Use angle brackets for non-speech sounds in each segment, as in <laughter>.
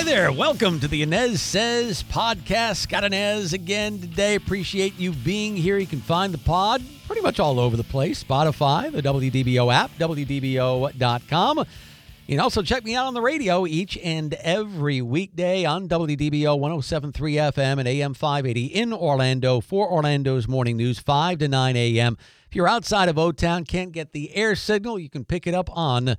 Hi there. Welcome to the Anez Says podcast. Scott Anez again today. Appreciate you being here. You can find the pod pretty much all over the place Spotify, the WDBO app, WDBO.com. You can also check me out on the radio each and every weekday on WDBO 1073 FM and AM 580 in Orlando for Orlando's morning news, 5 to 9 a.m. If you're outside of O Town, can't get the air signal, you can pick it up on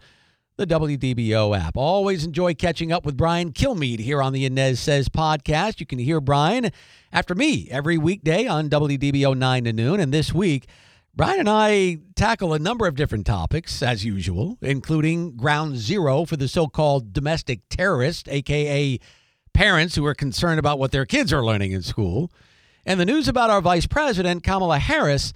the WDBO app. Always enjoy catching up with Brian Kilmeade here on the Anez Says podcast. You can hear Brian after me every weekday on WDBO 9 to noon. And this week, Brian and I tackle a number of different topics, as usual, including ground zero for the so called domestic terrorist, aka parents who are concerned about what their kids are learning in school, and the news about our Vice President, Kamala Harris,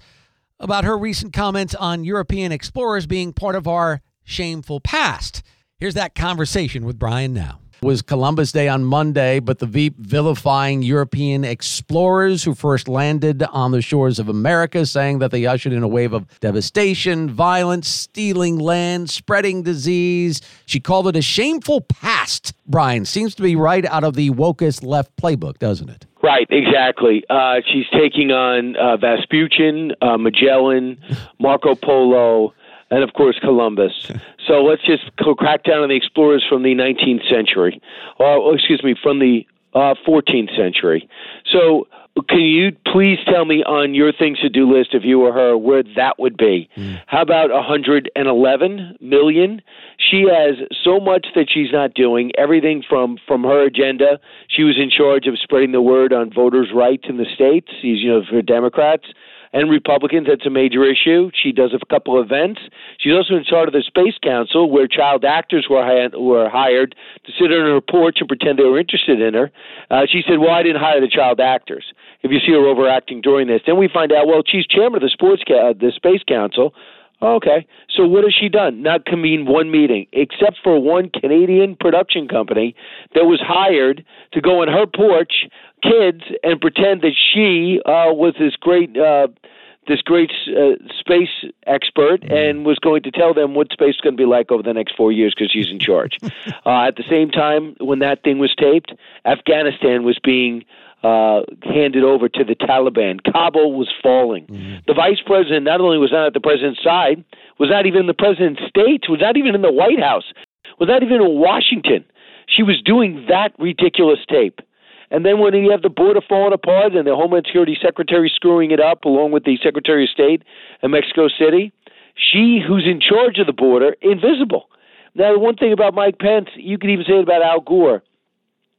about her recent comments on European explorers being part of our shameful past. Here's that conversation with Brian now. It was Columbus Day on Monday, but the Veep vilifying European explorers who first landed on the shores of America, saying that they ushered in a wave of devastation, violence, stealing land, spreading disease. She called it a shameful past. Brian seems to be right out of the wokest left playbook, doesn't it? Right, exactly. Uh, she's taking on uh, Vespucci, uh, Magellan, Marco Polo, and of course Columbus. <laughs> so let's just crack down on the explorers from the 19th century, or excuse me, from the uh, 14th century. So can you please tell me on your things to do list if you were her where that would be? Mm. How about 111 million? She has so much that she's not doing. Everything from from her agenda. She was in charge of spreading the word on voters' rights in the states. She's you know for Democrats and Republicans. That's a major issue. She does a couple events. She's also in charge of the Space Council, where child actors were, hi- were hired to sit on her porch and pretend they were interested in her. Uh, she said, "Well, I didn't hire the child actors." If you see her overacting during this, then we find out. Well, she's chairman of the Sports ca- uh, the Space Council. Okay. So what has she done? Not convene one meeting, except for one Canadian production company that was hired to go on her porch kids and pretend that she uh, was this great uh, this great uh, space expert mm-hmm. and was going to tell them what space is going to be like over the next four years because she's in charge. <laughs> uh, at the same time, when that thing was taped, Afghanistan was being uh, handed over to the Taliban. Kabul was falling. Mm-hmm. The vice president not only was not at the president's side, was not even in the president's state, was not even in the White House, was not even in Washington. She was doing that ridiculous tape. And then when you have the border falling apart and the Homeland Security Secretary screwing it up, along with the Secretary of State in Mexico City, she, who's in charge of the border, invisible. Now, the one thing about Mike Pence, you could even say it about Al Gore.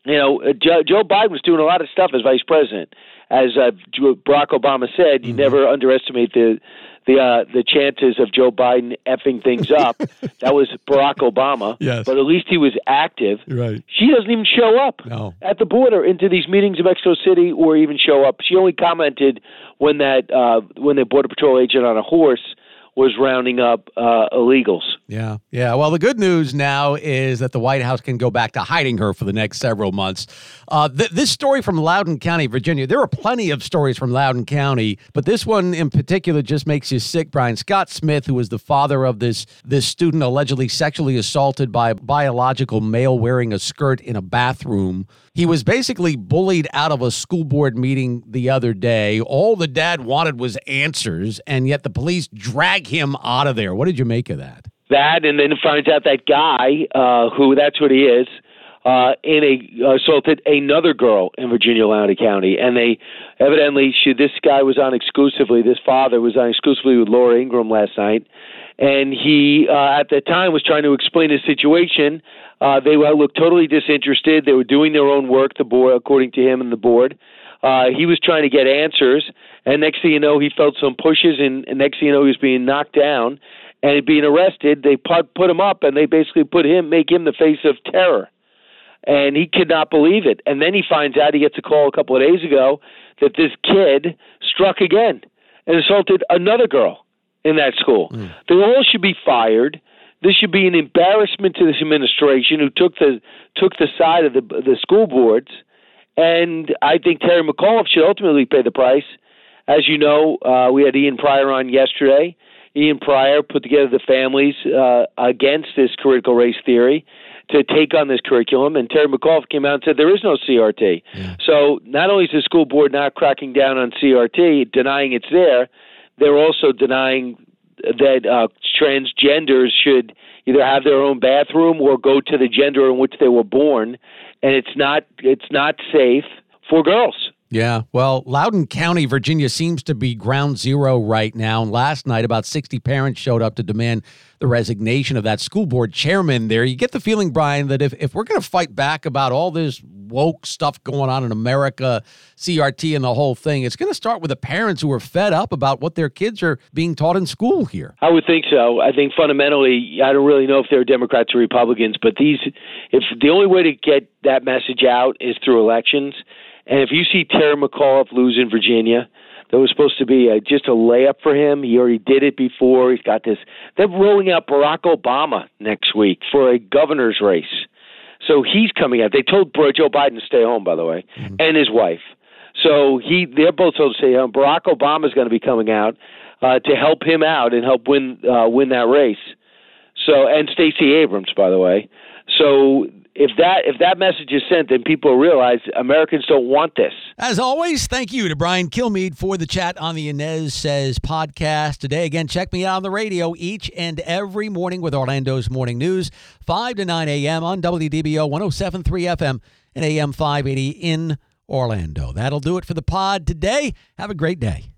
You know, uh, Joe, Joe Biden was doing a lot of stuff as vice president. As uh, Barack Obama said, you mm-hmm. never underestimate the the uh, the chances of Joe Biden effing things up. <laughs> that was Barack Obama. Yes. But at least he was active. Right. She doesn't even show up no. at the border into these meetings in Mexico City or even show up. She only commented when that uh, when the border patrol agent on a horse was rounding up uh, illegals. Yeah, yeah. Well, the good news now is that the White House can go back to hiding her for the next several months. Uh, th- this story from Loudoun County, Virginia, there are plenty of stories from Loudoun County, but this one in particular just makes you sick. Brian Scott Smith, who was the father of this this student allegedly sexually assaulted by a biological male wearing a skirt in a bathroom. He was basically bullied out of a school board meeting the other day. All the dad wanted was answers, and yet the police drag him out of there. What did you make of that? That, and then finds out that guy, uh, who that's what he is, uh, in a uh, assaulted another girl in Virginia Loudoun County, and they evidently she, this guy was on exclusively. This father was on exclusively with Laura Ingraham last night, and he uh, at the time was trying to explain his situation uh, they looked totally disinterested. They were doing their own work, the board, according to him and the board. Uh, he was trying to get answers, and next thing you know, he felt some pushes, and, and next thing you know, he was being knocked down and being arrested. They put put him up, and they basically put him, make him the face of terror, and he could not believe it. And then he finds out he gets a call a couple of days ago that this kid struck again and assaulted another girl in that school. Mm. They all should be fired. This should be an embarrassment to this administration who took the took the side of the the school boards. And I think Terry McAuliffe should ultimately pay the price. As you know, uh, we had Ian Prior on yesterday. Ian Prior put together the families uh, against this critical race theory to take on this curriculum, and Terry McAuliffe came out and said there is no CRT. Yeah. So not only is the school board not cracking down on CRT, denying it's there, they're also denying that uh, transgenders should either have their own bathroom or go to the gender in which they were born, and it's not it's not safe for girls. Yeah, well, Loudoun County, Virginia seems to be ground zero right now. And last night, about 60 parents showed up to demand the resignation of that school board chairman there. You get the feeling, Brian, that if, if we're going to fight back about all this woke stuff going on in America, CRT and the whole thing, it's going to start with the parents who are fed up about what their kids are being taught in school here. I would think so. I think fundamentally, I don't really know if they're Democrats or Republicans, but these, if the only way to get that message out is through elections – and if you see Terry McAuliffe lose in Virginia, that was supposed to be a, just a layup for him. He already did it before. He's got this. They're rolling out Barack Obama next week for a governor's race. So he's coming out. They told Joe Biden to stay home, by the way, mm-hmm. and his wife. So he, they're both told to stay home. Barack Obama is going to be coming out uh, to help him out and help win uh, win that race. So and Stacey Abrams, by the way. So if that if that message is sent, then people realize Americans don't want this. As always, thank you to Brian Kilmeade for the chat on the Anez Says podcast today. Again, check me out on the radio each and every morning with Orlando's Morning News, 5 to 9 a.m. on WDBO 107.3 FM and AM 580 in Orlando. That'll do it for the pod today. Have a great day.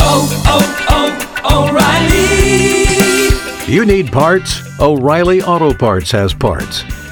Oh, oh, oh, O'Reilly! You need parts? O'Reilly Auto Parts has parts.